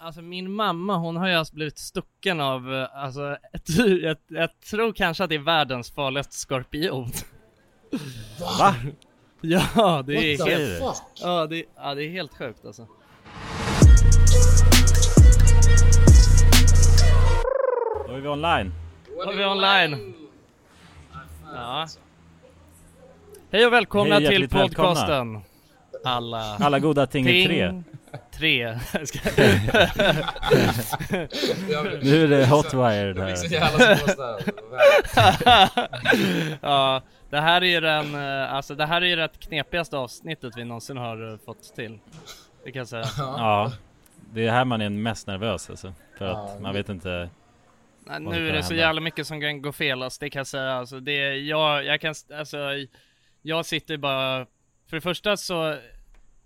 Alltså min mamma, hon har ju alltså blivit stucken av, eh, alltså, ett, jag, jag tror kanske att det är världens farligaste skorpion. Va? Ja, det är What helt, fuck? ja det, ja det är helt sjukt alltså. Då är vi online. Då är vi online. Ja. Hej och välkomna Hej, till hjärtligt välkomna. podcasten. Alla... Alla goda ting är tre. Tre. Nu är det hotwired här. ja, det här är ju den, eh, alltså det här är ju det knepigaste avsnittet vi någonsin har eh, fått till. Det kan jag säga. Ja, det är här man är mest nervös alltså. För att man vet inte Nej, nu är det så jävla mycket som kan gå fel alltså, det kan jag säga. Alltså, det, jag, jag kan, alltså, jag sitter bara, för det första så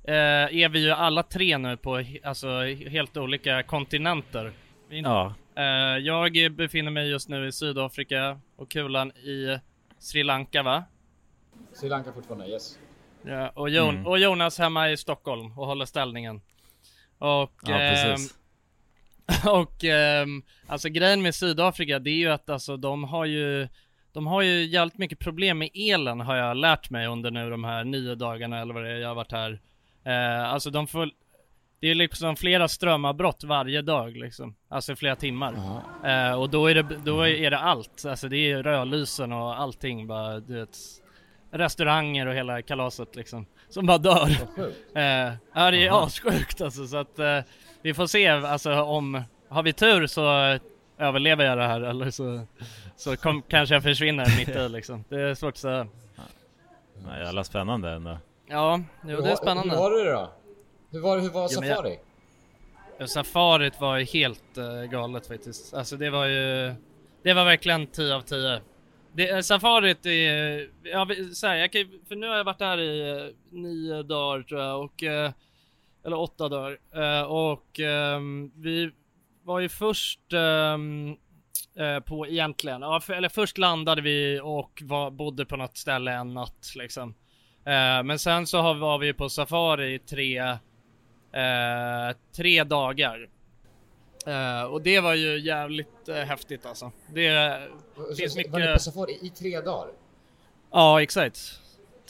eh, är vi ju alla tre nu på alltså, helt olika kontinenter. Ja. Eh, jag befinner mig just nu i Sydafrika och Kulan i Sri Lanka va? Sri Lanka fortfarande, yes. Ja, och, Jon- Mm. och Jonas hemma i Stockholm och håller ställningen. Och, Ja, precis. ehm, och ehm, alltså grejen med Sydafrika det är ju att alltså de har ju de har ju jävligt mycket problem med elen har jag lärt mig under nu de här nio dagarna eller vad det är jag har varit här. Eh, alltså de får det är liksom flera strömavbrott varje dag liksom. Alltså flera timmar. Eh, och då är det, då är det allt. Alltså det är rödlysen och allting bara, du vet. Restauranger och hela kalaset liksom. Som bara dör. Eh, ja det är assjukt alltså så att eh, vi får se alltså om, har vi tur så överlever jag det här eller så, så kom, kanske jag försvinner mitt i liksom. Det är svårt att säga. Ja, jävla spännande ändå. Ja, jo, det är spännande. Hur var det då? Hur var, hur var Jo, jag- Safari? Ja, Safarit var ju helt uh, galet faktiskt. Alltså det var ju, det var verkligen 10 av 10. Det, eh, safarit är, ja, vi- så här, jag kan, för nu har jag varit där i eh, nio dagar tror jag och, eh, eller åtta dagar. Eh, och ehm, vi var ju först ehm, eh, på egentligen, ja, för, eller först landade vi och var, bodde på något ställe en natt liksom. Eh, men sen så har, var vi på safari i tre, eh, tre dagar. Eh, och det var ju jävligt eh, häftigt alltså. Det finns Så- mycket... Var ni på Safari i tre dagar? Ja, exakt.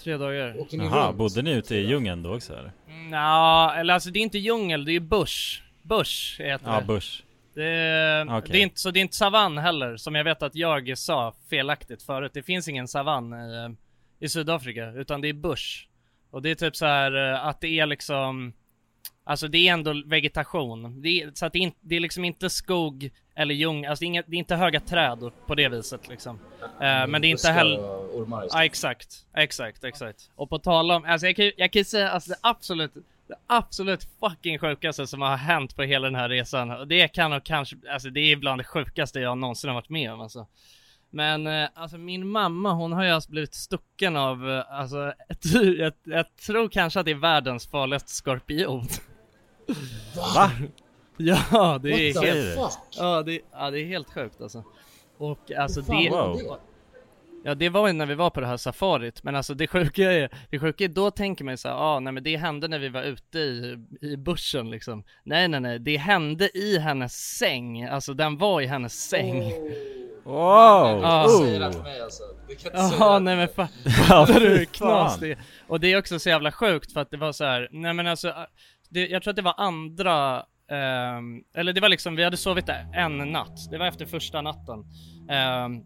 Tre dagar. Jaha, runt? bodde ni ute i djungeln då också eller? Nja, eller alltså det är inte djungel, det är bush. Bush heter Ja, det. bush. Det är, Okej. det är inte, så det är inte savann heller, som jag vet att jag sa felaktigt förut. Det finns ingen savann i, i Sydafrika, utan det är bush. Och det är typ så här eh, att det är liksom Alltså det är ändå vegetation. Det är, så att det är, inte, det är liksom inte skog eller djung, alltså det är, inget, det är inte höga träd på det viset liksom. Eh, men det är inte heller... ormar Ja exakt, exakt, exakt. Och på tal om, alltså jag kan, ju- jag kan säga alltså det absolut, det absolut fucking sjukaste som har hänt på hela den här resan. Och det kan nog kanske, alltså det är bland det sjukaste jag någonsin har varit med om alltså. Men eh, alltså min mamma hon har ju alltså blivit stucken av, eh, alltså ett, jag, jag tror kanske att det är världens farligaste skorpion. Va? Ja det är What helt, fuck? ja det, ja det är helt sjukt alltså. Och alltså fan det, det? Ja det var ju när vi var på det här safarit, men alltså det sjuka är, det sjuka är då tänker man ju såhär, ah, nej men det hände när vi var ute i, i bussen liksom Nej nej nej, det hände i hennes säng, alltså den var i hennes säng Wow! Ja. Du säger det till mig alltså. Du kan inte säga nej men fan, fattar du hur fy knas fan. det är? Och det är också så jävla sjukt för att det var så här, nej men alltså, det, jag tror att det var andra, ehm, eller det var liksom, vi hade sovit där en natt, det var efter första natten Ehm,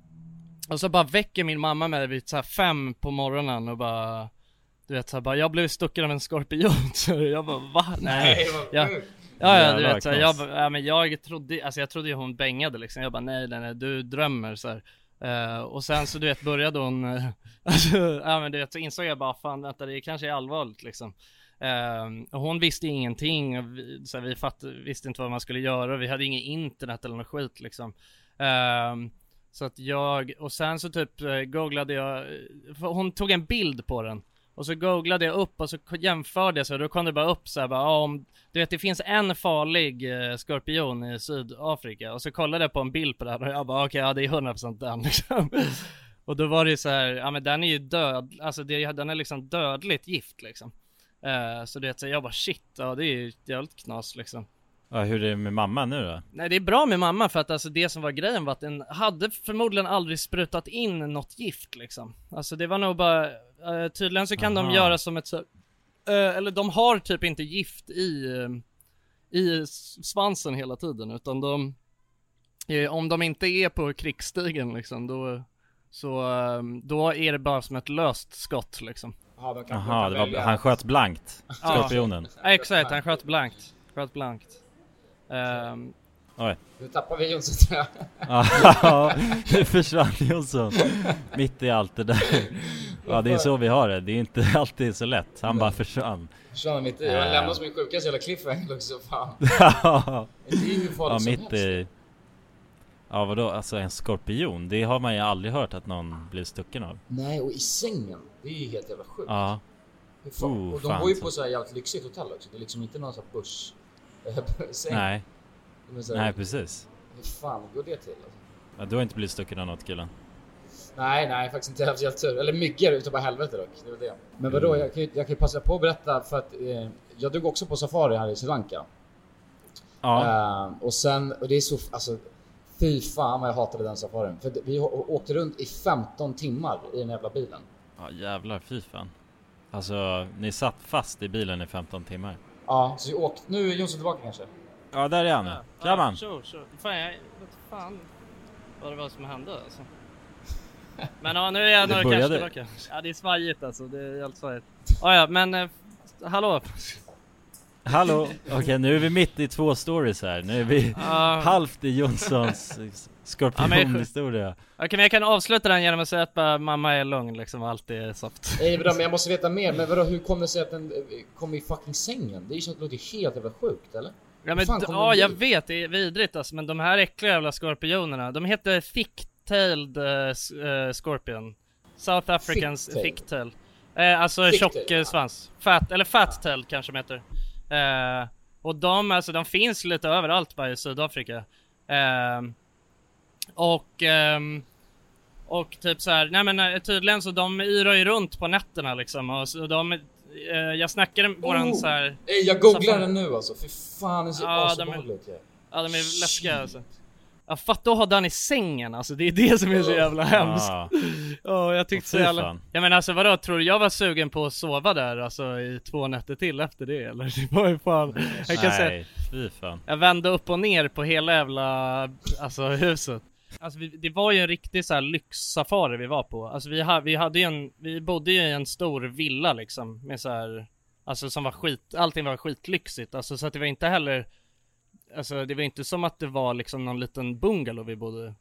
Och så bara väcker min mamma mig vid så här fem på morgonen och bara Du vet såhär bara, jag blev stucken av en skorpion, så jag bara va? Nej, vad ja, sjukt. Ja, ja du vet såhär, jag, ja, men jag trodde, alltså jag trodde ju hon bängade liksom, jag bara nej nej nej du drömmer så här. Eh, och sen så du vet började hon, eh, alltså, ja men du vet så insåg jag bara fan vänta det kanske är allvarligt liksom. Eh, och hon visste ingenting och vi, så här, vi fatt, visste inte vad man skulle göra vi hade inget internet eller något skit liksom. Så att jag, och sen så typ googlade jag, hon tog en bild på den och så googlade jag upp och så jämförde jag så då kom det bara upp så här, bara, ja, om, du vet det finns en farlig eh, skorpion i Sydafrika. Och så kollade jag på en bild på det här och jag bara okej ja det är 100% den liksom. Och då var det ju så här, ja men den är ju död, alltså det, den är liksom dödligt gift liksom. Eh, Så det så jag bara shit, ja det är ju jävligt knas liksom. Ja, hur är det med mamma nu då? Nej det är bra med mamma för att alltså det som var grejen var att den hade förmodligen aldrig sprutat in något gift liksom. Alltså det var nog bara, eh, tydligen så kan de Aha. göra som ett så, eh, eller de har typ inte gift i, eh, i svansen hela tiden utan de, om de inte är på krigsstigen liksom då, så, eh, då är det bara som ett löst skott liksom. De de det kan var, han sköt blankt, skorpionen. Ja, exakt, han sköt blankt, sköt blankt Ehm, Oj Nu tappar vi Jonsson tror jag. Ja, nu försvann Jonsson Mitt i allt det där Ja det är så vi har det, det är inte alltid så lätt, han bara försvann Försvann mitt i. Jag lämnar som min sjukaste jävla cliffhanger också. Fan. Ja, Det är ju ja som mitt helst. i Ja vadå, alltså en skorpion? Det har man ju aldrig hört att någon blir stucken av Nej, och i sängen. Det är ju helt jävla sjukt. Ja, Oh, och de fan, bor ju på så här jävligt lyxigt hotell också. Det är liksom inte någon sån här börs... nej, här, nej precis Hur fan går det till? Alltså? ja, Du har inte blivit stucken av något killen? Nej, nej, faktiskt inte. Jag har haft helt tur. Eller myggor utav bara helvete dock. Det var det. Men vadå, Mm. jag kan ju jag kan passa på att berätta för att eh, jag drog också på safari här i Sri Lanka. Ja, Eh, och sen, och det är så, alltså fy fan vad jag hatade den safarin. För vi åkte runt i 15 timmar i den jävla bilen. ja jävlar fy fan Alltså, ni satt fast i bilen i 15 timmar Ja, så vi åkte, nu är Jonsson tillbaka kanske? Ja där är han! Ja, sure, sure. Fan, jag vet fan vad det var som hände alltså. Men ja, nu är jag några kanske började- tillbaka. Ja, det är svajigt alltså. Det är helt svajigt. Ja, ja, men eh, hallå. Hallå! Okej nu är vi mitt i två stories här, nu är vi Ja. halvt i Jonssons skorpionhistoria Okej, men jag kan avsluta den genom att säga att bara, mamma är lugn liksom och allt är soft. Nej vadå, men jag måste veta mer. Men vadå, hur kommer det sig att den eh, kom i fucking sängen? Det är ju så att det låter helt jävla sjukt eller? Ja, men ja, jag dit? vet, det är vidrigt alltså, men de här äckliga jävla skorpionerna, de heter thick-tailed eh, s- eh, scorpion. South Africans Thick-tail. Eh, alltså Thick-tail, tjock eh, svans. Fat, eller fat-tail kanske de heter. Eh, och de, alltså de finns lite överallt bara i Sydafrika. Eh, och, ehm, och typ så här, nej men eh, tydligen så de yrar ju runt på nätterna liksom och så de, eh, jag snackade med våran Oh. så här Ey, jag googlar den nu alltså. Fy fan, det ser Ja, de är- asobehagligt ut. Ja de är läskiga alltså. Ja fatta att ha den i sängen alltså, det är det som är så jävla hemskt. Ja, Ja jag tyckte så jävla... Ja men alltså vadå, tror du jag var sugen på att sova där alltså i två nätter till efter det eller? Det var ju fan... Jag kan säga, nej fy fan jag vände upp och ner på hela jävla, alltså huset. Alltså vi, det var ju en riktig så här lyxsafari vi var på. Alltså vi, ha, vi hade ju en, vi bodde ju i en stor villa liksom med så här, alltså som var skit, allting var skitlyxigt. Alltså så att det var inte heller, alltså det var inte som att det var liksom någon liten bungalow vi bodde i.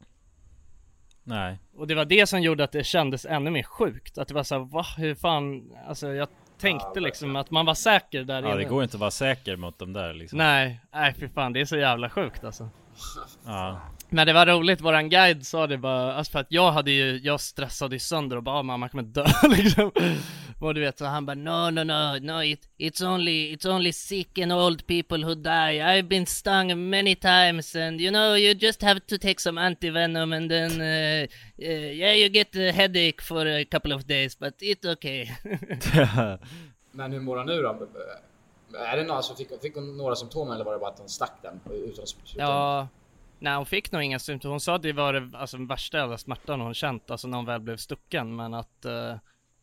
Nej, Och det var det som gjorde att det kändes ännu mer sjukt. Att det var så här, va? Hur fan? Alltså jag tänkte liksom att man var säker där ja det inne. går inte att vara säker mot dem där liksom Nej, nej för fan det är så jävla sjukt alltså. Ja, Men det var roligt, våran guide sa det bara, alltså för att jag hade ju, jag stressade ju sönder och bara "Ah, mamma kommer dö liksom. Och du vet så han bara no no no no it, it's only it's only sick and old people who die. I've been stung many times and you know you just have to take some antivenom and then uh, uh, yeah you get a headache for a couple of days but it's okay. Men hur mår han nu då? Är det några som fick, fick några symptom eller var det bara att hon stack den? Utan, utan... ja, nej hon fick nog inga symptom. Hon sa att det var det alltså, värsta jävla smärtan hon känt, alltså när hon väl blev stucken. Men att, uh,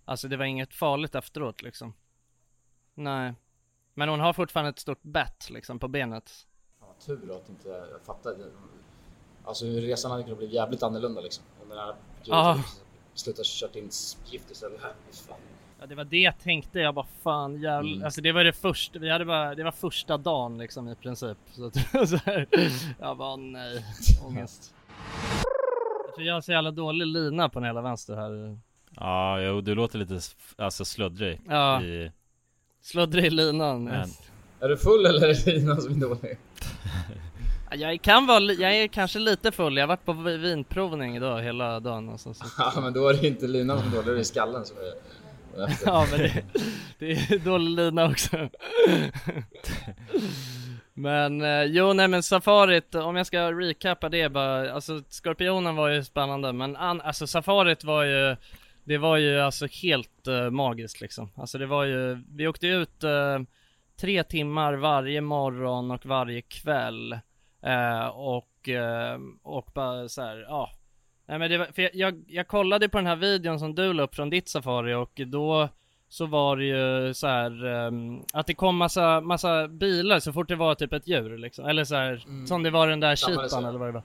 alltså det var inget farligt efteråt liksom. Nej. Men hon har fortfarande ett stort bett liksom på benet. Ja, tur att inte jag fattade. Alltså resan hade kunnat bli jävligt annorlunda liksom. Om den här Ah. slutat kört in gift istället. Fan. Ja det var det jag tänkte, jag bara fan jävlar. Mm. Alltså det var det första, vi hade bara, det var första dagen liksom i princip. Så, så här, jag bara nej, ångest. Jag tror jag har så jävla dålig lina på den hela vänster här. Ja, jo, du låter lite alltså sluddrig Ja. i... Sluddrig i linan. Men, Är du full eller är det Lina som är dålig? Ja, Jag kan vara, jag är kanske lite full, jag har varit på vi- vinprovning idag hela dagen alltså, så. Ja men då är det inte Lina som är dålig, då är det skallen som är... Ja men det, det är dålig lina också. Men eh, jo nej men safarit, om jag ska recappa det bara, alltså Skorpionen var ju spännande men an, alltså safarit var ju Det var ju alltså helt uh, magiskt liksom, alltså det var ju, vi åkte ut uh, tre timmar varje morgon och varje kväll Uh, och, och bara så ja Nej men det var, för jag, jag, jag kollade på den här videon som du la upp från ditt safari och då så var det ju så här ehm, att det kom massa, massa bilar så fort det var typ ett djur liksom. Eller så här, Mm. som det var den där cheetan eller vad det var.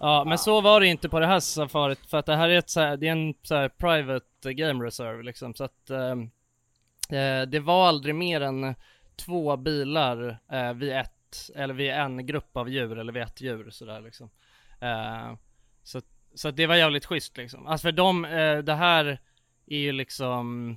Ja, men så var det inte på det här safarit för att det här är ett så här, det är en så här private game reserve liksom så att ehm, eh, det var aldrig mer än två bilar eh, vid ett, eller vid en grupp av djur eller vid ett djur sådär liksom. Eh, så, så att det var jävligt schysst liksom. Alltså för dem, eh, det här är ju liksom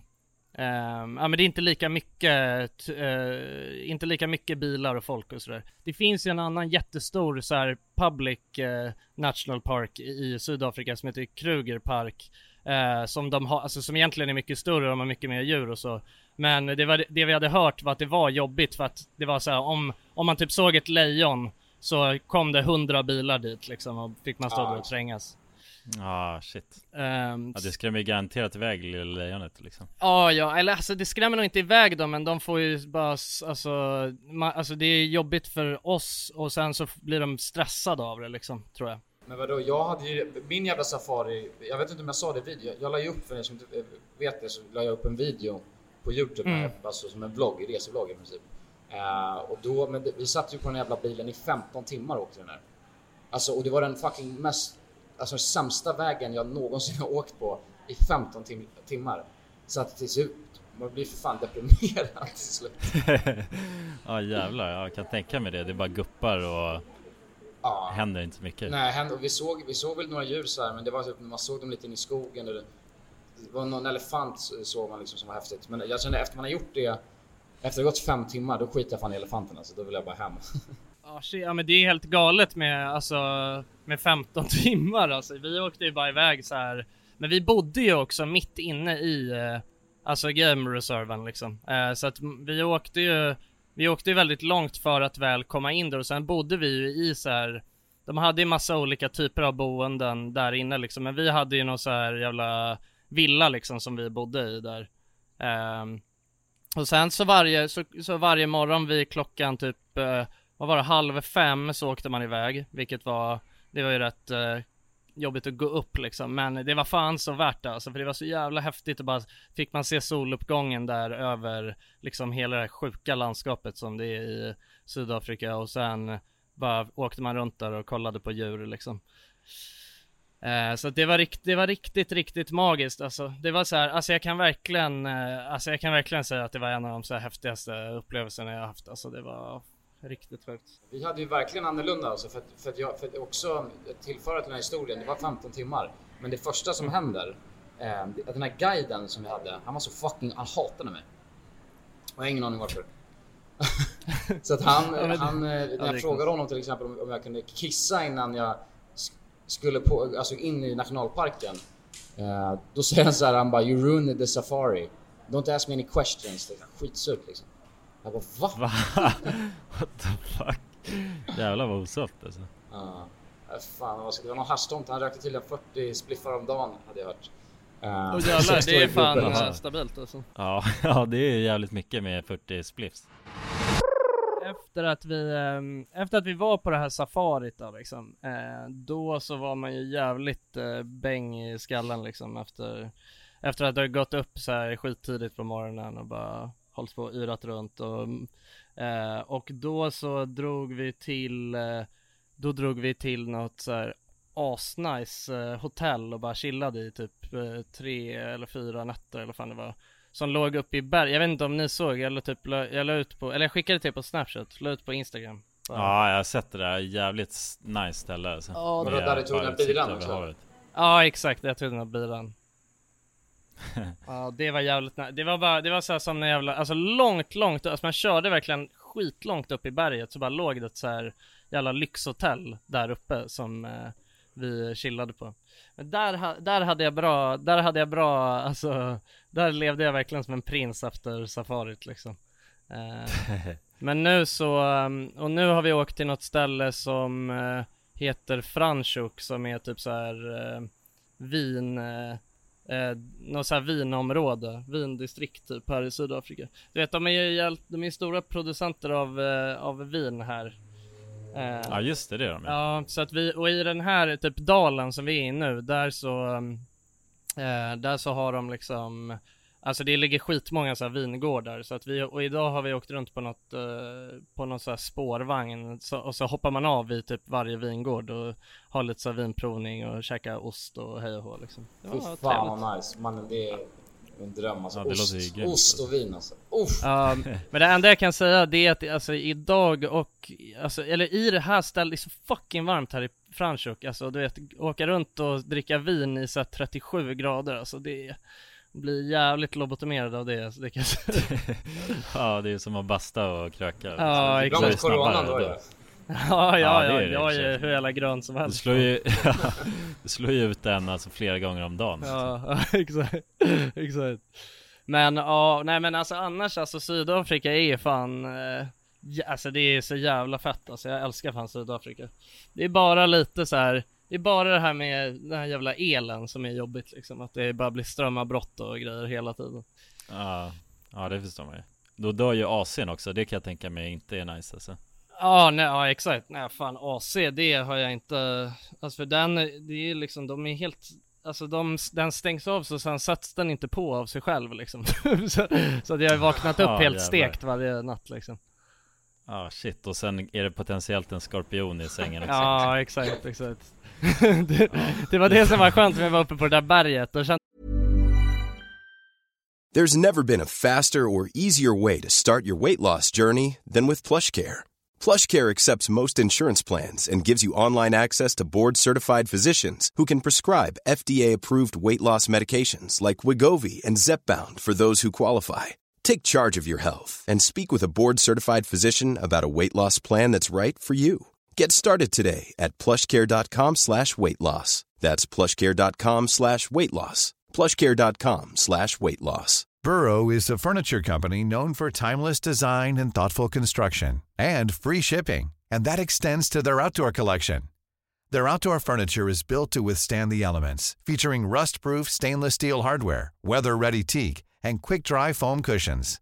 ehm, ja men det är inte lika mycket, eh, inte lika mycket bilar och folk och sådär. Det finns ju en annan jättestor så här public eh, national park i, Sydafrika som heter Kruger Park. Eh, som de har, alltså som egentligen är mycket större, de har mycket mer djur och så. Men det, var, det vi hade hört var att det var jobbigt för att det var så här, om, om man typ såg ett lejon så kom det hundra bilar dit liksom och fick man stå Ah. där och trängas. Ah shit Ehm, Ja det skrämmer ju garanterat iväg lilla lejonet liksom Ja, ja, eller alltså det skrämmer nog inte iväg dem men de får ju bara, alltså, ma- alltså det är jobbigt för oss och sen så blir de stressade av det liksom, tror jag. Men vadå, jag hade ju min jävla safari, jag vet inte om jag sa det i video, jag la ju upp för er som inte vet det så la jag upp en video på Youtube, Mm. här, alltså som en vlogg, resevlogg i princip. Eh, och då, men det, vi satt ju på den jävla bilen i 15 timmar och åkte den där. Alltså och det var den fucking mest, alltså sämsta vägen jag någonsin har åkt på i 15 tim timmar. Så att till slut, man blir för fan deprimerad till slut. Ja jävlar, jag kan tänka mig det. Det är bara guppar och Ja. händer inte så mycket. Nej, vi såg, vi såg väl några djur så här, men det var typ, man såg dem lite in i skogen. Och det, det var någon elefant så- såg man liksom som var häftigt. Men jag kände efter man har gjort det, efter det gått fem timmar, då skiter jag fan i elefanten alltså. Då vill jag bara hem. Ja, ja men det är helt galet med, alltså, med 15 timmar alltså. Vi åkte ju bara iväg så här. Men vi bodde ju också mitt inne i, eh, alltså game reserven liksom. Eh, så att vi åkte ju, vi åkte ju väldigt långt för att väl komma in där och sen bodde vi ju i så här. De hade ju massa olika typer av boenden där inne liksom, men vi hade ju någon så här jävla villa liksom som vi bodde i där. Ehm, och sen så varje, så, så varje morgon vid klockan typ, eh, vad var det, halv fem så åkte man iväg, vilket var, det var ju rätt eh, jobbigt att gå upp liksom, men det var fan så värt det alltså, för det var så jävla häftigt och bara fick man se soluppgången där över liksom hela det här sjuka landskapet som det är i Sydafrika och sen bara åkte man runt där och kollade på djur liksom. Eh, så att det var, rikt, det var riktigt, riktigt magiskt alltså. Det var så här, alltså jag kan verkligen, eh, alltså jag kan verkligen säga att det var en av de så här häftigaste upplevelserna jag haft. Alltså det var riktigt sjukt. Vi hade ju verkligen annorlunda alltså, för att, för att jag, för att också tillföra till den här historien, det var 15 timmar. Men det första som händer, eh, att den här guiden som vi hade, han var så fucking, han hatade mig. Och jag har ingen aning varför. så att han, Ja, han eh, när jag frågade honom till exempel om, om jag kunde kissa innan jag sk- skulle på, alltså in i nationalparken. Eh, då säger han så här, han bara you ruined the safari. Don't ask me any questions. Skitsurt liksom. Jag bara va? Va? What the fuck? Jävlar vad osoft alltså. Ja. Äh, fan, vad ska- det var någon haschtomte. Han rökte tydligen 40 spliffar om dagen hade jag hört. Uh, Och jävlar, det är fan eh, stabilt alltså. Ja, ja det är jävligt mycket med 40 spliffs. Efter att vi, ehm, efter att vi var på det här safarit då liksom, eh, då så var man ju jävligt eh, bäng i skallen liksom efter, efter att ha gått upp så här skittidigt på morgonen och bara hållit på och yrat runt och, eh, och då så drog vi till, eh, då drog vi till något så här asnice eh, hotell och bara chillade i typ eh, tre eller fyra nätter eller vad fan det var som låg uppe i berg, jag vet inte om ni såg, jag la typ, la- jag la ut på, eller jag skickade till på snapchat, la ut på instagram Bara- Ja, jag har sett det där. Jävligt nice ställe alltså. Ja, Vadå, där du tog den bilen också? Ja exakt, jag tog den här bilen Ja det var jävligt nice. det var bara, det var så här som en jävla, alltså långt, långt, alltså man körde verkligen skitlångt upp i berget så bara låg det ett så här jävla lyxhotell där uppe som eh, vi chillade på Men där, där hade jag bra, där hade jag bra, alltså där levde jag verkligen som en prins efter safarit liksom Eh, Men nu så, um, och nu har vi åkt till något ställe som eh, heter Franschhoek som är typ så här eh, vin, uh, något så här vinområde, vindistrikt typ här i Sydafrika. Du vet de är ju de är stora producenter av, eh, av vin här. Eh, Ja just det, det är de ja. Så att vi, och i den här typ dalen som vi är i nu, där så, eh, där så har de liksom, alltså det ligger skitmånga så här vingårdar, så att vi, och idag har vi åkt runt på något, eh, på någon så här spårvagn, så, och så hoppar man av vid typ varje vingård och har lite så här vinprovning och käkar ost och hej och hå liksom. Det Fy var fan trevligt. vad nice. Mannen det är min dröm alltså. Ja, ost, grymt, ost och vin alltså. Uff. Ja, men det enda jag kan säga det är att alltså idag och, alltså, eller i det här stället, det är så fucking varmt här i Franschhoek, alltså du vet, åka runt och dricka vin i så här 37 grader, alltså det blir jävligt lobotomerad av det, det kan jag säga. Ja, det är som att basta och kröka. Ja, Bra med exakt. coronan då ja. Ja, Ja, ja, det ja, är det, jag är hur jävla grön som Du helst. slår ju, du slår ju ut den alltså flera gånger om dagen. Ja, ja, exakt, exakt. Men ja, nej men alltså annars alltså Sydafrika är fan, eh, ja, alltså det är så jävla fett alltså, jag älskar fan Sydafrika. Det är bara lite så här. Det är bara det här med den här jävla elen som är jobbigt liksom, att det bara blir strömavbrott och grejer hela tiden. Ja, ja det förstår man ju. Då dör ju AC'n också, det kan jag tänka mig inte är nice alltså. Ja, nej, ja exakt, nej fan AC det har jag inte, alltså för den, det är liksom, de är helt Alltså de, den stängs av så sen sätts den inte på av sig själv liksom. så, så att jag har vaknat upp Ja, helt jävlar. stekt varje natt liksom. Ja shit, och sen är det potentiellt en skorpion i sängen också. Ja, exakt, exakt. Det, det var det som var skönt när vi var uppe på det där berget. Då kände There's never been a faster or easier way to start your weight loss journey than with PlushCare. PlushCare accepts most insurance plans and gives you online access to board-certified physicians who can prescribe FDA-approved weight loss medications like Wigovi and Zepbound for those who qualify. Take charge of your health and speak with a board-certified physician about a weight loss plan that's right for you. Get started today at plushcare.com slash weight loss. That's plushcare.com slash weight loss. plushcare.com slash weight loss. Burrow is a furniture company known for timeless design and thoughtful construction and free shipping, and that extends to their outdoor collection. Their outdoor furniture is built to withstand the elements, featuring rust-proof stainless steel hardware, weather-ready teak, and quick-dry foam cushions.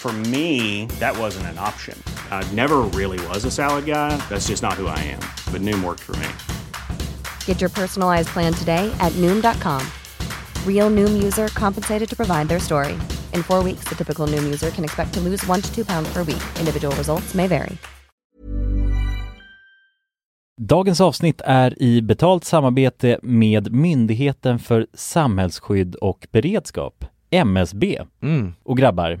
For me, that wasn't an option. I never really was a salad guy. That's just not who I am. But Noom worked for me. Get your personalized plan today at Noom.com. Real Noom user compensated to provide their story. In four weeks, the typical Noom user can expect to lose one to two pounds per week. Individual results may vary. Dagens avsnitt är i betalt samarbete med Myndigheten för samhällsskydd och beredskap, MSB. Mm. Och grabbar,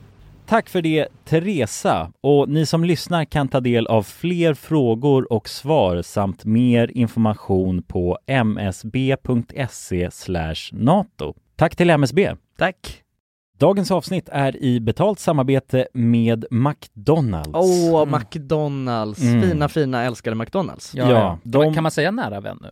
Tack för det Teresa och ni som lyssnar kan ta del av fler frågor och svar samt mer information på msb.se nato. Tack till MSB. Tack. Dagens avsnitt är i betalt samarbete med McDonalds. Åh, McDonalds, Mm. fina fina älskade McDonalds. Ja, Ja, de- Kan man säga nära vän nu?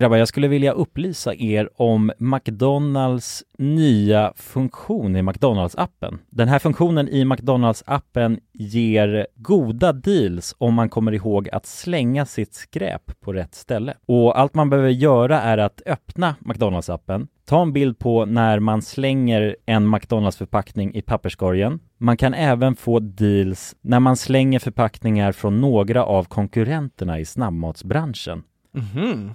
Grabbar, jag skulle vilja upplysa er om McDonalds nya funktion i McDonalds-appen. Den här funktionen i McDonalds-appen ger goda deals om man kommer ihåg att slänga sitt skräp på rätt ställe. Och allt man behöver göra är att öppna McDonalds-appen, ta en bild på när man slänger en McDonalds-förpackning i papperskorgen. Man kan även få deals när man slänger förpackningar från några av konkurrenterna i snabbmatsbranschen. Mhm.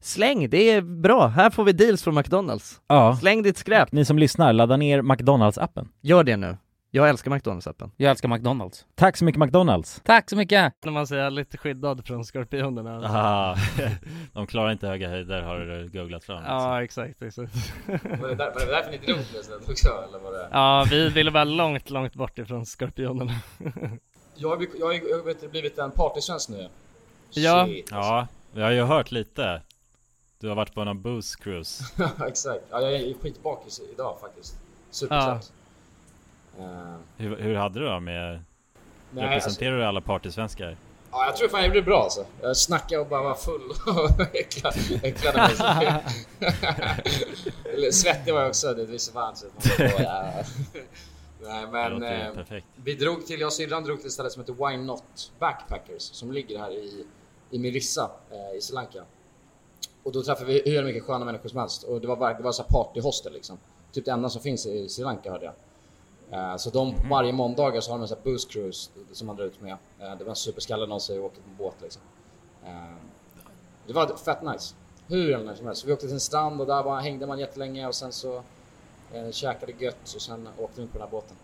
släng, det är bra. Här får vi deals från McDonalds. Ja. Släng ditt skräp. Ni som lyssnar, ladda ner McDonalds-appen. Gör det nu. Jag älskar McDonalds-appen. Jag älskar McDonalds. Tack så mycket McDonalds! Tack så mycket! När man säger lite skyddad från skorpionerna. Ah, de klarar inte höga höjder har du googlat fram. Ja, exakt, exakt. Var det, där, var det därför ni drog det också eller var det? Ja, vi ville vara långt, långt bort ifrån skorpionerna. Jag har, jag har, jag har vet, blivit en partysvensk nu. Ja. Shit. Ja, vi har ju hört lite. Du har varit på någon booze cruise. Exakt. Ja, jag är skitbakis idag faktiskt. Supertrött. Eh, Hur, hur hade du då med... Nej, representerar du alla partysvenskar? Ja, jag tror fan jag blev bra alltså. Jag snackade och bara var full och äcklad, äcklade mig. Eller Svettig var jag också, det så varmt så ja. Nej Det men eh, vi drog till, jag och syrran drog till ett ställe som heter Why Not Backpackers som ligger här i, i Mirissa eh, i Sri Lanka. Och då träffade vi hur mycket sköna människor som helst och det var, det var så partyhostel liksom. Typ det enda som finns i Sri Lanka hörde jag. Eh, Så de varje måndagar så har de en sån här booze cruise som man drar ut med. Eh, Det var en superskalle någon och åker på båt liksom. Eh, Det var fett nice. hur länge som helst. Så vi åkte till en strand och där bara hängde man jättelänge och sen så eh, käkade gött och sen åkte vi på den här båten.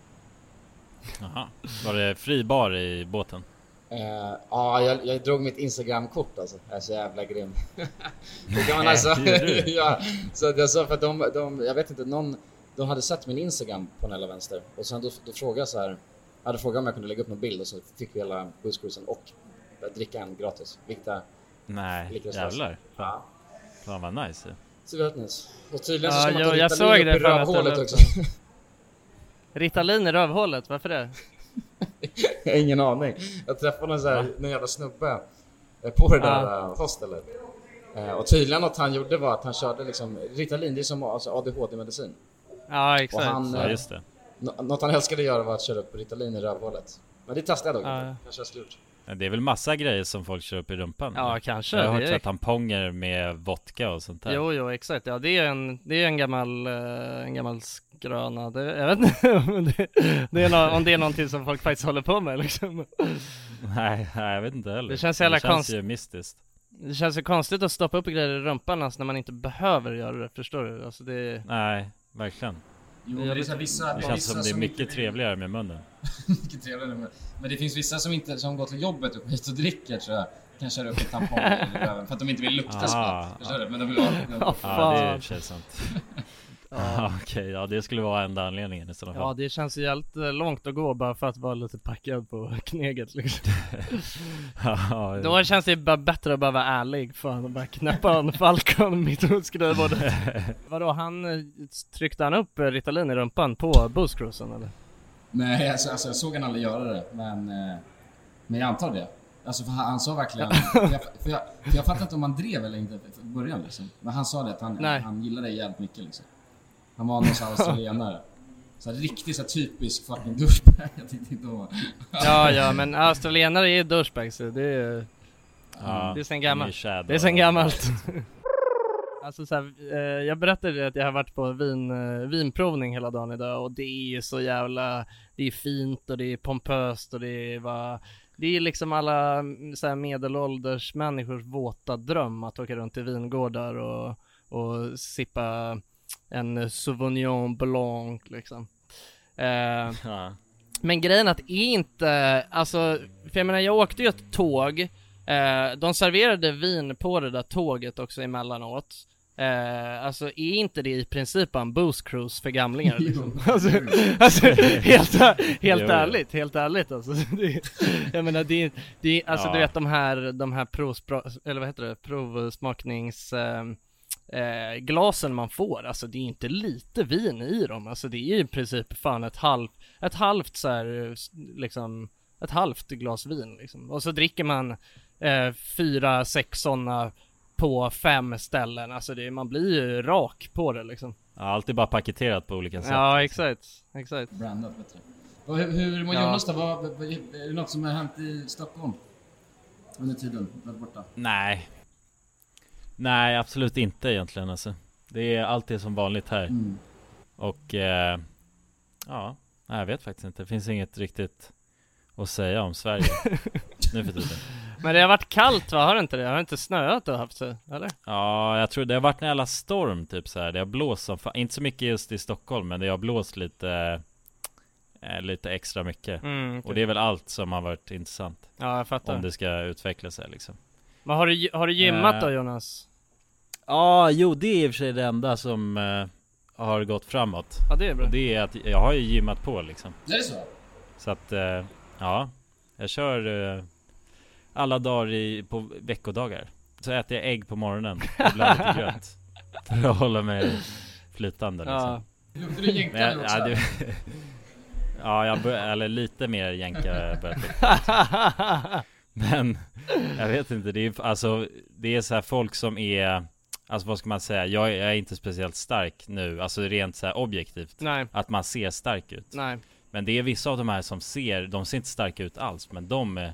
Jaha. Var det fri bar i båten? Eh, ja, jag, jag drog mitt Instagram-kort alltså. Jag är så jävla grym. kan alltså... Ja, så jag sa för att de, de, jag vet inte, någon, de hade sett min Instagram på hela vänster och sen då, då frågade jag så här. Jag hade frågat om jag kunde lägga upp någon bild och så fick vi hela busscruisen och dricka en gratis. Vilket är Nej, jävlar. Ja. Fan vad nice. Så vet ni. Och tydligen så ska man ta jag Ritalin såg det i fan rövhålet också. Ritalin i rövhålet, varför det? Jag har ingen aning. Jag träffade en, så här, en jävla snubbe eh, på det där Ja. uh, hostelet. Eh, och tydligen något han gjorde var att han körde liksom Ritalin, det är som alltså, ADHD-medicin. Ja, Och exakt. han, Ja eh, just det. nå- något han älskade göra var att köra upp Ritalin i rövhålet. Men det testade jag dock Ja. inte. Kanske jag skulle gjort. Ja, Det är väl massa grejer som folk kör upp i rumpan? Ja, eller? kanske. Jag har hört är- tamponger med vodka och sånt där. Jo, jo, exakt. Ja, det är en, det är en gammal, eh, en gammal skröna. Det, jag vet inte om det, det är nå- om det är någonting som folk faktiskt håller på med liksom. Nej, nej, jag vet inte heller. Det känns jävla Det känns konst- ju mystiskt. Det känns ju konstigt att stoppa upp grejer i rumpan alltså, när man inte behöver göra det, förstår du? Alltså det... Nej, verkligen. Jo, det är så här vissa, Det känns som det är mycket trevligare med munnen. mycket trevligare. Men, men det finns vissa som inte, som går till jobbet och hit och dricker tror jag. Kan köra upp en tampong för att de inte vill lukta Ah. spott. Förstår du? Men de vill ha... Det är i fan. och för sig sant. Ja, Okej, ja det skulle vara enda anledningen i sådana Ja, fall. det känns ju jävligt eh, långt att gå bara för att vara lite packad på kneget liksom. Ja, Då känns det bara bättre att bara vara ärlig, fan och bara knäppa en Falcon mitt mot skrivbordet. Vadå, han eh, tryckte han upp eh, Ritalin i rumpan på busscruisen eller? Nej, alltså, alltså jag såg han aldrig göra det. Men, men jag antar det. Alltså för han, han sa verkligen... för, jag, för, jag, för jag fattar inte om han drev eller inte i början liksom. Men han sa det att han, Nej. han gillade det jävligt mycket liksom. Han var någon sån australienare. Så här, riktigt så här, typisk fucking douchebag. Jag tyckte inte om. Ja, ja, men australienare är douchebags, det är Ja, det är sen gammalt. Det är sen gammalt. alltså så här, eh, jag berättade att jag har varit på vin, eh, vinprovning hela dagen idag och det är ju så jävla, det är fint och det är pompöst och det är vad det är liksom alla mm, så här medelålders människors våta dröm att åka runt i vingårdar och, och sippa en Sauvignon Blanc liksom. Eh, Ja. men grejen att inte, alltså, för jag menar jag åkte ju ett tåg, eh, de serverade vin på det där tåget också emellanåt. Eh, alltså är inte det i princip en booze cruise för gamlingar liksom? alltså, alltså helt, helt Jo, ärligt, helt ärligt alltså. Det, jag menar det, är- det alltså du Ja. vet de här, de här provspra, eller vad heter det, provsmaknings eh, eh, glasen man får, alltså det är inte lite vin i dem, alltså det är ju i princip fan ett halvt, ett halvt så här, eh, liksom, ett halvt glas vin liksom. Och så dricker man eh, fyra, sex sådana på fem ställen, alltså det, man blir ju rak på det liksom. Ja, allt är bara paketerat på olika sätt. Ja, exakt, exakt. Brandat bättre. Och hur, hur mår Ja. Jonas då? Vad, vad, är det något som har hänt i Stockholm? Under tiden du varit borta? Nej. Nej, absolut inte egentligen alltså. Det är allt är som vanligt här. Mm. Och eh, ja, nej, jag vet faktiskt inte. Det finns inget riktigt att säga om Sverige nu för tiden. Men det har varit kallt va? Har det inte det? Har det inte snöat och haft så? Eller? Ja, jag tror det har varit en jävla storm typ så här. Det har blåst som fan. Inte så mycket just i Stockholm, men det har blåst lite eh, Lite extra mycket. Mm, Och det är väl allt som har varit intressant. Ja, jag fattar. Om det ska utveckla sig liksom. Men har du, har du gymmat då Eh, Jonas? Ja, jo det är i och för sig det enda som eh, har gått framåt. Ja, det är bra. Och det är att jag har ju gymmat på liksom. Är det så? Så att, eh, ja. Jag kör eh, alla dagar i, på veckodagar. Så äter jag ägg på morgonen och ibland lite gröt. För att hålla mig flytande liksom. Luktar du jänka Men nu jag- också? ja, det, ja, jag bör, eller lite mer jänka börjat. Men jag vet inte, det är alltså Det är så här folk som är Alltså vad ska man säga, jag är, jag är inte speciellt stark nu, alltså rent så här objektivt Nej. Att man ser stark ut Nej. Men det är vissa av de här som ser, de ser inte starka ut alls Men de,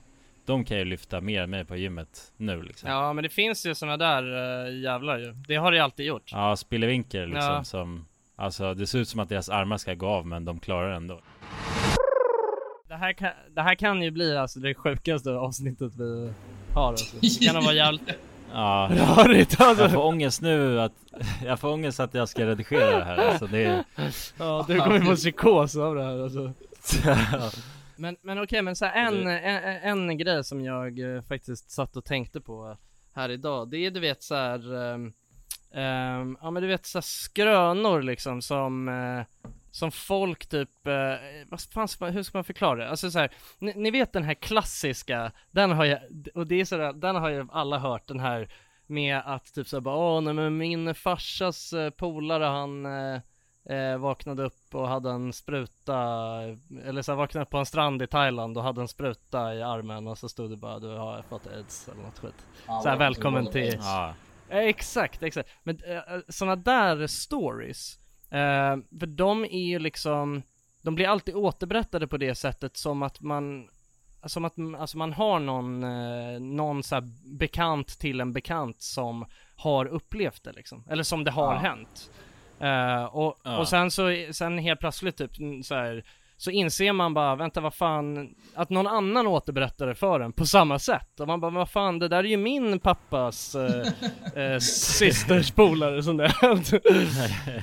de kan ju lyfta mer än mig på gymmet nu liksom Ja men det finns ju såna där uh, jävlar ju. Det har det ju alltid gjort. Ja, Spillevinker liksom Ja. som Alltså det ser ut som att deras armar ska gå av men de klarar det ändå Det här, kan, det här kan ju bli alltså det sjukaste avsnittet vi har alltså. Det kan vara jävligt... Ja, Rörigt alltså. jag får ångest nu att, jag får ångest att jag ska redigera det här alltså det är... Ja, du kommer få psykos av det här alltså. Men, men okej, men så här, en, en, en grej som jag eh, faktiskt satt och tänkte på här idag, det är du vet så här, ehm, ja men du vet så här skrönor liksom som, eh, som folk typ, eh, vad fan, hur ska man förklara det? Alltså så här, ni, ni vet den här klassiska, den har jag, och det är sådär, den har ju alla hört den här med att typ såhär bara, åh nej men min farsas eh, polare han eh, eh, vaknade upp och hade en spruta, eller så här, vaknade upp på en strand i Thailand och hade en spruta i armen och så stod det bara du har fått aids eller något skit. Ja, så här, välkommen till Eh, Exakt, exakt. Men eh, sådana där stories, eh, för de är ju liksom, de blir alltid återberättade på det sättet som att man som att alltså man har någon, eh, någon så bekant till en bekant som har upplevt det liksom. Eller som det har Ja. hänt. Eh, och, Ja. och sen så, sen helt plötsligt typ så här så inser man bara, vänta vad fan, att någon annan återberättar det för en på samma sätt. Och man bara, vad fan det där är ju min pappas eh, eh, systers polare som det.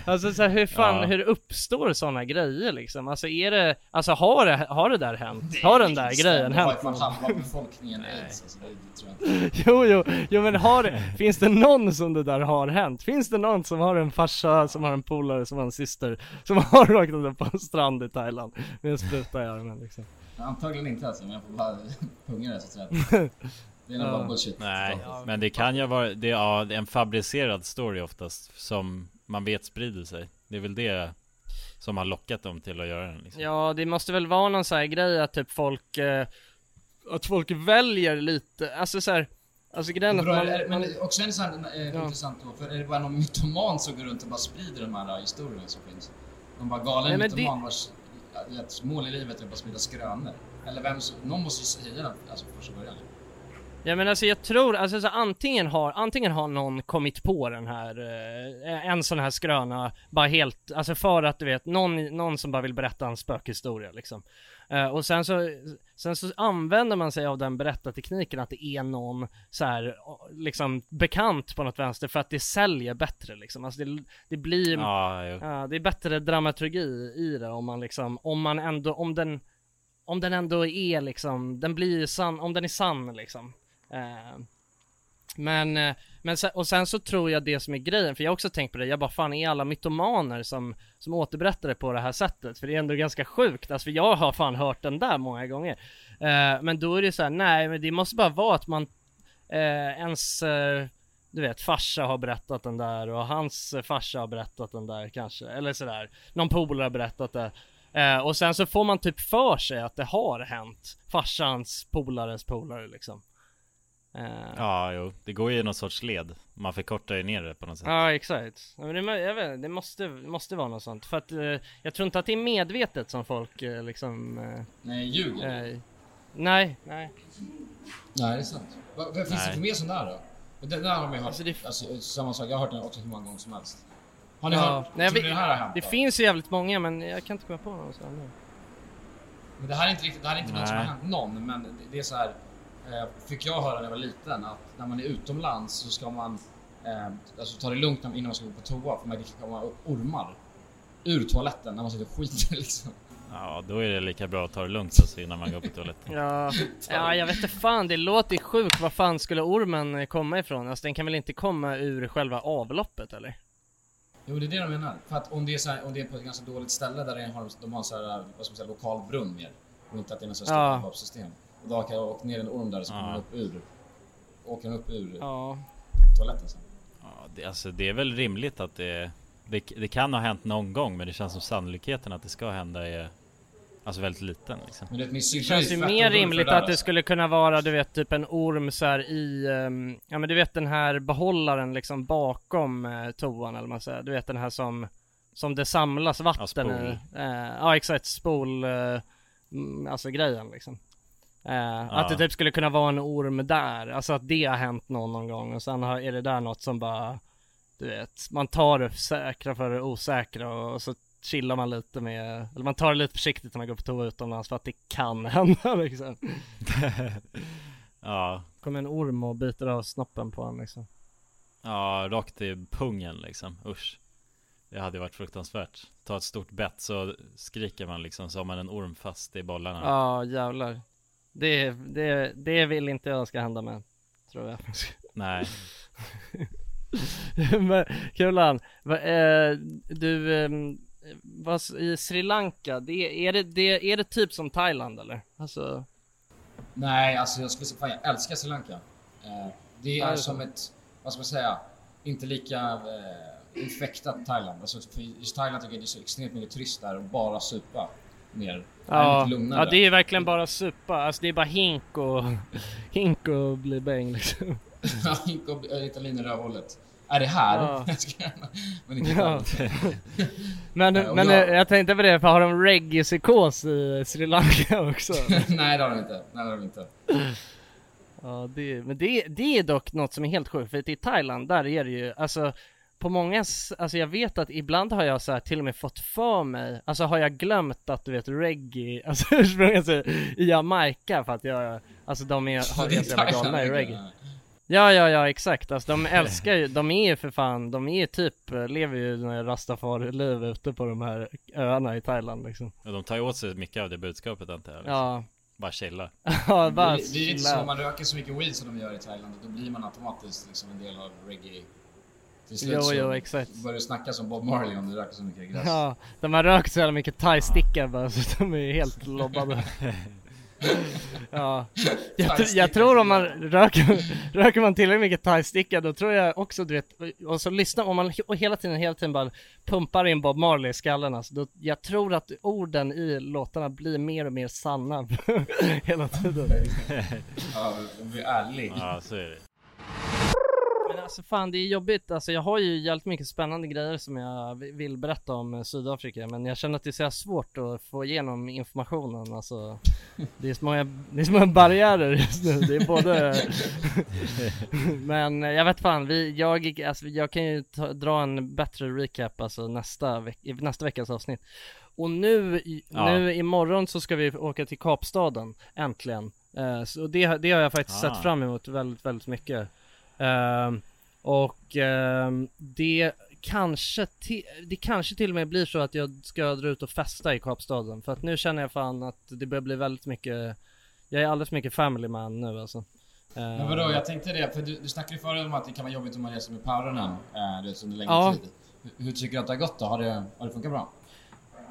Alltså så här, hur fan, Ja. hur uppstår sådana grejer liksom? Alltså är det, alltså har det, har det där hänt? Har den där grejen Det hänt? fan halva befolkningen aids alltså, det, det tror jag inte. Jo, jo, jo men har det, finns det någon som det där har hänt? Finns det någon som har en farsa, som har en polare, som har en syster, som har råkat upp på en strand i Thailand med en spruta i armen liksom? Antagligen inte alltså, men jag får bara punga det så att säga. Det är nog bara bullshit. nej, men det kan ju vara, det, ja, det är en fabricerad story oftast som man vet sprider sig Det är väl det som har lockat dem till att göra den liksom. Ja, det måste väl vara någon sån här grej att typ folk, eh, att folk väljer lite, alltså så här, alltså grejen att man, är, men också en sån eh, Ja. intressant då, för är det bara någon mytoman som går runt och bara sprider de här eh, historierna som finns? De bara galen Nej, mytoman vars ja, mål i livet är att bara sprida skrönor. Eller vem som, någon måste ju säga det alltså från första början. Ja men alltså jag tror, alltså så antingen har, antingen har någon kommit på den här, eh, en sån här skröna, bara helt, alltså för att du vet, någon, någon som bara vill berätta en spökhistoria liksom. Eh, och sen så, sen så använder man sig av den berättartekniken att det är någon så här, liksom bekant på något vänster för att det säljer bättre liksom. Alltså det, det blir, Ja. Ja, det är bättre dramaturgi i det om man liksom, om man ändå, om den Om den ändå är liksom, den blir sann, om den är sann liksom eh, Eh, men, eh, men sen, och sen så tror jag det som är grejen, för jag har också tänkt på det, jag bara fan är alla mytomaner som, som återberättar det på det här sättet? För det är ändå ganska sjukt, alltså för jag har fan hört den där många gånger eh, Men då är det så här, nej men det måste bara vara att man eh, ens eh, du vet, farsa har berättat den där och hans farsa har berättat den där kanske, eller sådär. Någon polare har berättat det. Eh, och sen så får man typ för sig att det har hänt farsans polares polare liksom. Eh, ja. Ja, jo, det går ju i någon sorts led Man förkortar ju ner det på något sätt exakt. Ja, Men det, jag vet, det måste, det måste vara något sånt. För att eh, jag tror inte att det är medvetet som folk eh, liksom... Nej, ljuger. nej, nej. Nej, det är sant. Vad, vad finns det Nej. för mer sån där då? Den där har man ju hört, Alltså, alltså, det- samma sak, jag har hört den också hur många gånger som helst. Har ni Ja, hört? nej, jag tror vet- ni det här har hänt Det då? finns ju jävligt många men jag kan inte komma på någon sån nu. Men det här är inte riktigt, det här är inte något som har Nej. hänt någon, men det, det är så här. Eh, fick jag höra när jag var liten att när man är utomlands så ska man eh, alltså ta det lugnt när- innan man ska gå på toa för man kan komma upp ormar ur toaletten när man sitter och skiter liksom. Ja, då är det lika bra att ta det lugnt alltså innan man går på toaletten Ja, ja jag vet inte fan, det låter ju sjukt. Var fan skulle ormen komma ifrån? Alltså den kan väl inte komma ur själva avloppet eller? Jo det är det de menar. För att om det är, så här, om det är på ett ganska dåligt ställe där de har, de har så här, vad ska man säga, lokal brunn mer. Och inte att det är något så här Ja. stort avloppssystem. Och då kan jag åka ner en orm där så kommer Ja. upp ur, åker den upp ur Ja. toaletten sen. Ja, det, alltså det är väl rimligt att det, det Det kan ha hänt någon gång men det känns som sannolikheten att det ska hända är Alltså väldigt liten liksom Men det, Det känns ju mer rimligt att det skulle kunna vara, du vet, typ en orm så här i, ehm, ja men du vet den här behållaren liksom bakom eh, toan eller man säger. Du vet den här som, som det samlas vatten spol. i. Eh, ja exakt, spol, mm, alltså grejen liksom. Eh, Att det typ skulle kunna vara en orm där, alltså att det har hänt någon, någon gång och sen har, är det där något som bara Du vet, man tar det säkra för det osäkra och, och så chillar man lite med, eller man tar det lite försiktigt när man går på toa utomlands för att det kan hända liksom. Ja, Kommer en orm och biter av snoppen på honom liksom. ja, rakt i pungen liksom, usch. Det hade ju varit fruktansvärt. Ta ett stort bett så skriker man liksom så har man en orm fast i bollarna. Ja jävlar. Det, det, det vill inte jag ska hända med. Tror jag. Nej. Men Kulan, va, eh, du, eh, vad, i Sri Lanka, det, är, det, det, är det typ som Thailand eller? Alltså, Nej, alltså jag skulle säga, fan jag älskar Sri Lanka. Eh, det är det är som ett, vad ska man säga, inte lika eh, infektat Thailand. Alltså, för i Thailand tycker jag det är så extremt mycket turister och bara supa mer. Ja, lugnare. ja det är verkligen bara supa, alltså det är bara hink och, hink och bli bäng liksom. Ja, gick och Italien i rövhålet. Är det här? Ja. Jag. Men inte Ja. Men, men jag- eh, jag tänkte på det, för har de reggae-psykos i Sri Lanka också? Nej det har de inte. Nej det har de inte. Ja, det, men det, det är dock något som är helt sjukt, för i Thailand, där är det ju, alltså på många, alltså jag vet att ibland har jag så här till och med fått för mig, alltså har jag glömt att du vet reggae, alltså ursprungligen så i Jamaica för att jag, alltså de är, har så jävla galna i reggae. Ja, ja, ja, exakt. Alltså de älskar ju, de är ju för fan, de är ju typ, lever ju rastafari-liv ute på de här öarna i Thailand liksom. Och de tar ju åt sig mycket av det budskapet antar jag. Liksom. Ja. Bara chilla. Ja, bara det, det är inte chilla. så, om man röker så mycket weed som de gör i Thailand, då blir man automatiskt liksom en del av reggae. Till slut Jo, så jo, exakt. börjar du snacka som Bob Marley om du röker så mycket gräs. Ja, de har rökt så jävla mycket thai-stickar bara så de är helt lobbade. Ja, jag, tr- jag tror om man röker, röker man tillräckligt mycket thai-sticka då tror jag också du vet, och så lyssnar, om man och hela tiden, hela tiden bara pumpar in Bob Marley i skallen alltså, då, jag tror att orden i låtarna blir mer och mer sanna hela tiden. Ja, om vi är ärlig. Ja, så är det. Alltså fan det är jobbigt, alltså jag har ju jävligt mycket spännande grejer som jag vi- vill berätta om eh, Sydafrika men jag känner att det är så svårt att få igenom informationen alltså. Det är så många, det är så många barriärer just nu, det är både Men eh, jag vet fan, vi, jag, alltså, jag kan ju ta, dra en bättre recap alltså nästa, veck, nästa veckas avsnitt. Och nu, i- Ja. nu imorgon så ska vi åka till Kapstaden, äntligen. Eh, Så det, det har jag faktiskt Ah. sett fram emot väldigt, väldigt mycket. Ehm, och ehm, det kanske, det kanske till och med blir så att jag ska dra ut och festa i Kapstaden för att nu känner jag fan att det börjar bli väldigt mycket Jag är alldeles mycket family man nu alltså Men vadå, jag tänkte det, för du, du snackade ju förut om att det kan vara jobbigt om man reser med powrarna eh, du vet, under längre Ja. tid. Hur, hur tycker du att det har gått då? Har det, har det funkat bra?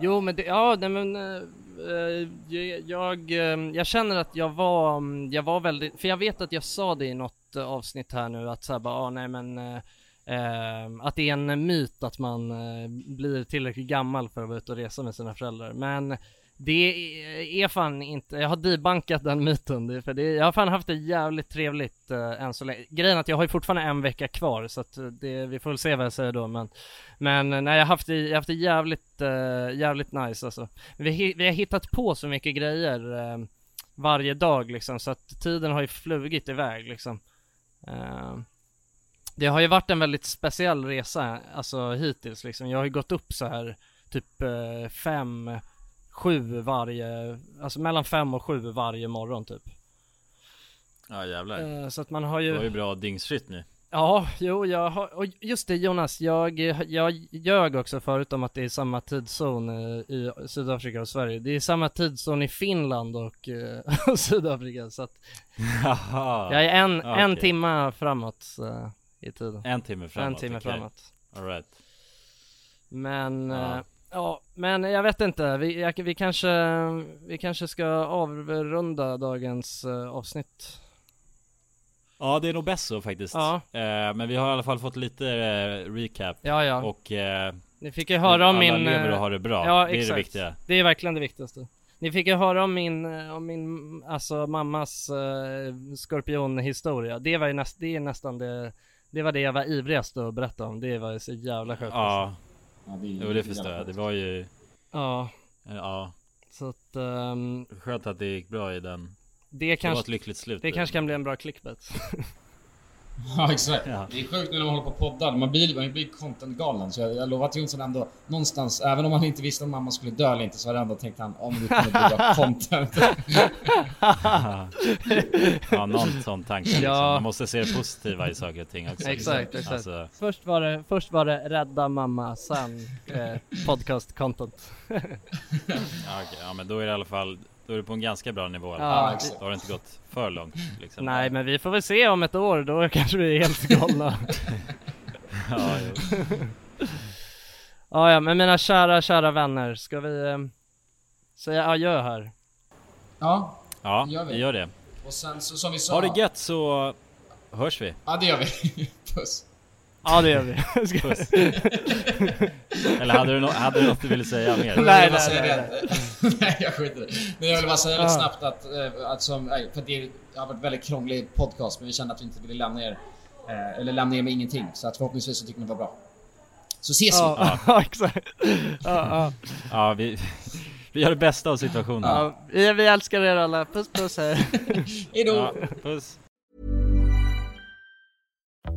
Jo men det, ja nej men eh, eh, Eh, jag, jag, ehm, jag känner att jag var, jag var väldigt, för jag vet att jag sa det i något eh, avsnitt här nu att såhär bara, ah, nej men eh, ehm, att det är en myt att man eh, blir tillräckligt gammal för att vara ute och resa med sina föräldrar. Men det är, fan inte, jag har debankat den myten, för det, jag har fan haft det jävligt trevligt uh, än så länge. Grejen är att jag har ju fortfarande en vecka kvar så att eh, det, vi får väl se vad jag säger då men Men eh, nej jag har haft det, jag har haft det jävligt, uh, jävligt nice alltså. Vi, vi har hittat på så mycket grejer uh, varje dag liksom så att tiden har ju flugit iväg liksom. Uh, det har ju varit en väldigt speciell resa, alltså hittills liksom. Jag har ju gått upp så här typ fem, sju varje, alltså mellan fem och sju varje morgon typ. Ja jävlar. Eh, så att man har Det ju var ju bra dygnsrytm nu. Ja, jo, jag har, och just det Jonas, jag, jag ljög också förut om att det är samma tidszon eh, i Sydafrika och Sverige. Det är samma tidszon i Finland och, eh, och Sydafrika så att Jaha. jag är en, Ja, en timma framåt i tiden. En timme framåt. En timme okej. framåt. Alright. Men, Ja. Ja. men jag vet inte, vi, jag, vi kanske, vi kanske ska avrunda dagens eh, avsnitt. Ja det är nog bäst så faktiskt. Ja. Eh, men vi har i alla fall fått lite eh, recap. Ja, ja. Och Ni fick ju höra om alla min... lever och har det bra. Ja, det är exakt. det viktiga. Det är verkligen det viktigaste. Ni fick ju höra om min, om min, alltså mammas uh, skorpionhistoria. Det var ju näst, det är nästan det, det var det jag var ivrigast att berätta om. Det var ju så jävla sjukt. Ja. Ja, det är Jo det förstår jag. Det var ju Ja, Ja. så att ehm, Skönt att det gick bra i den. det Det var kanske, ett lyckligt slut. det kanske kan bli en bra clickbait. Ja exakt. Det är sjukt nu när man håller på och poddar. Man blir, man blir content-galen. Så jag, jag lovar att Jonsson ändå någonstans, även om han inte visste om mamma skulle dö eller inte, så hade ändå tänkt han om du kommer bygga content. ja, någon sån tanke. Liksom. Ja. Man måste se det positiva i saker och ting också. Exakt, exakt. Alltså, Först, var det, först var det rädda mamma, sen eh, podcast content. ja, okej, ja, men då är det i alla fall då är det på en ganska bra nivå. Ja, exakt. Då har det inte gått för långt. Liksom. Nej men vi får väl se om ett år, då kanske vi är helt galna. ja, ja, ja, men mina kära, kära vänner, ska vi eh, säga adjö här? Ja, ja gör vi. vi gör det. och sen så som vi sa... Ha det gött så hörs vi. Ja det gör vi. Puss. Ja det gör vi. Ska- Puss. Eller hade du, no hade du något du ville säga mer? Nej, nej, nej, det. nej jag skiter i det. Men jag vill bara säga lite Ja. snabbt att, eh, att som, nej, för det har varit en väldigt krånglig podcast men vi kände att vi inte ville lämna er, eh, eller lämna er med ingenting. Så att förhoppningsvis så tycker ni det var bra. Så ses vi! Ja, ja exakt. Ja, ja. Ja, vi, vi gör det bästa av situationen. Ja, vi, vi älskar er alla, puss puss här. Hejdå! Ja, puss.